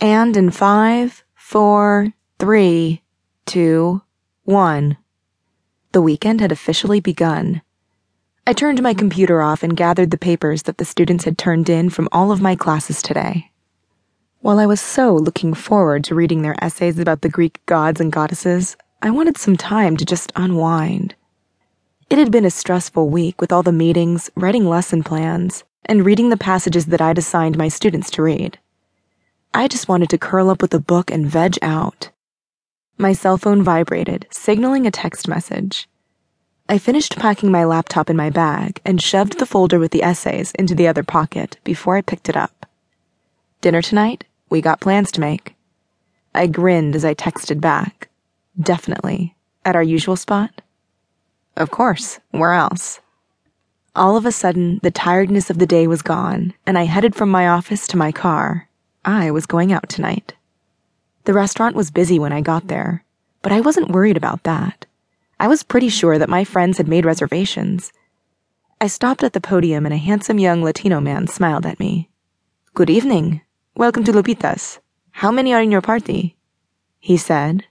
And in five, four, three, two, one. The weekend had officially begun. I turned my computer off and gathered the papers that the students had turned in from all of my classes today. While I was so looking forward to reading their essays about the Greek gods and goddesses, I wanted some time to just unwind. It had been a stressful week with all the meetings, writing lesson plans, and reading the passages that I'd assigned my students to read. I just wanted to curl up with a book and veg out. My cell phone vibrated, signaling a text message. I finished packing my laptop in my bag and shoved the folder with the essays into the other pocket before I picked it up. Dinner tonight? We got plans to make. I grinned as I texted back. Definitely. At our usual spot? Of course. Where else? All of a sudden, the tiredness of the day was gone, and I headed from my office to my car. I was going out tonight. The restaurant was busy when I got there, but I wasn't worried about that. I was pretty sure that my friends had made reservations. I stopped at the podium and a handsome young Latino man smiled at me. Good evening. Welcome to Lupita's. How many are in your party? He said,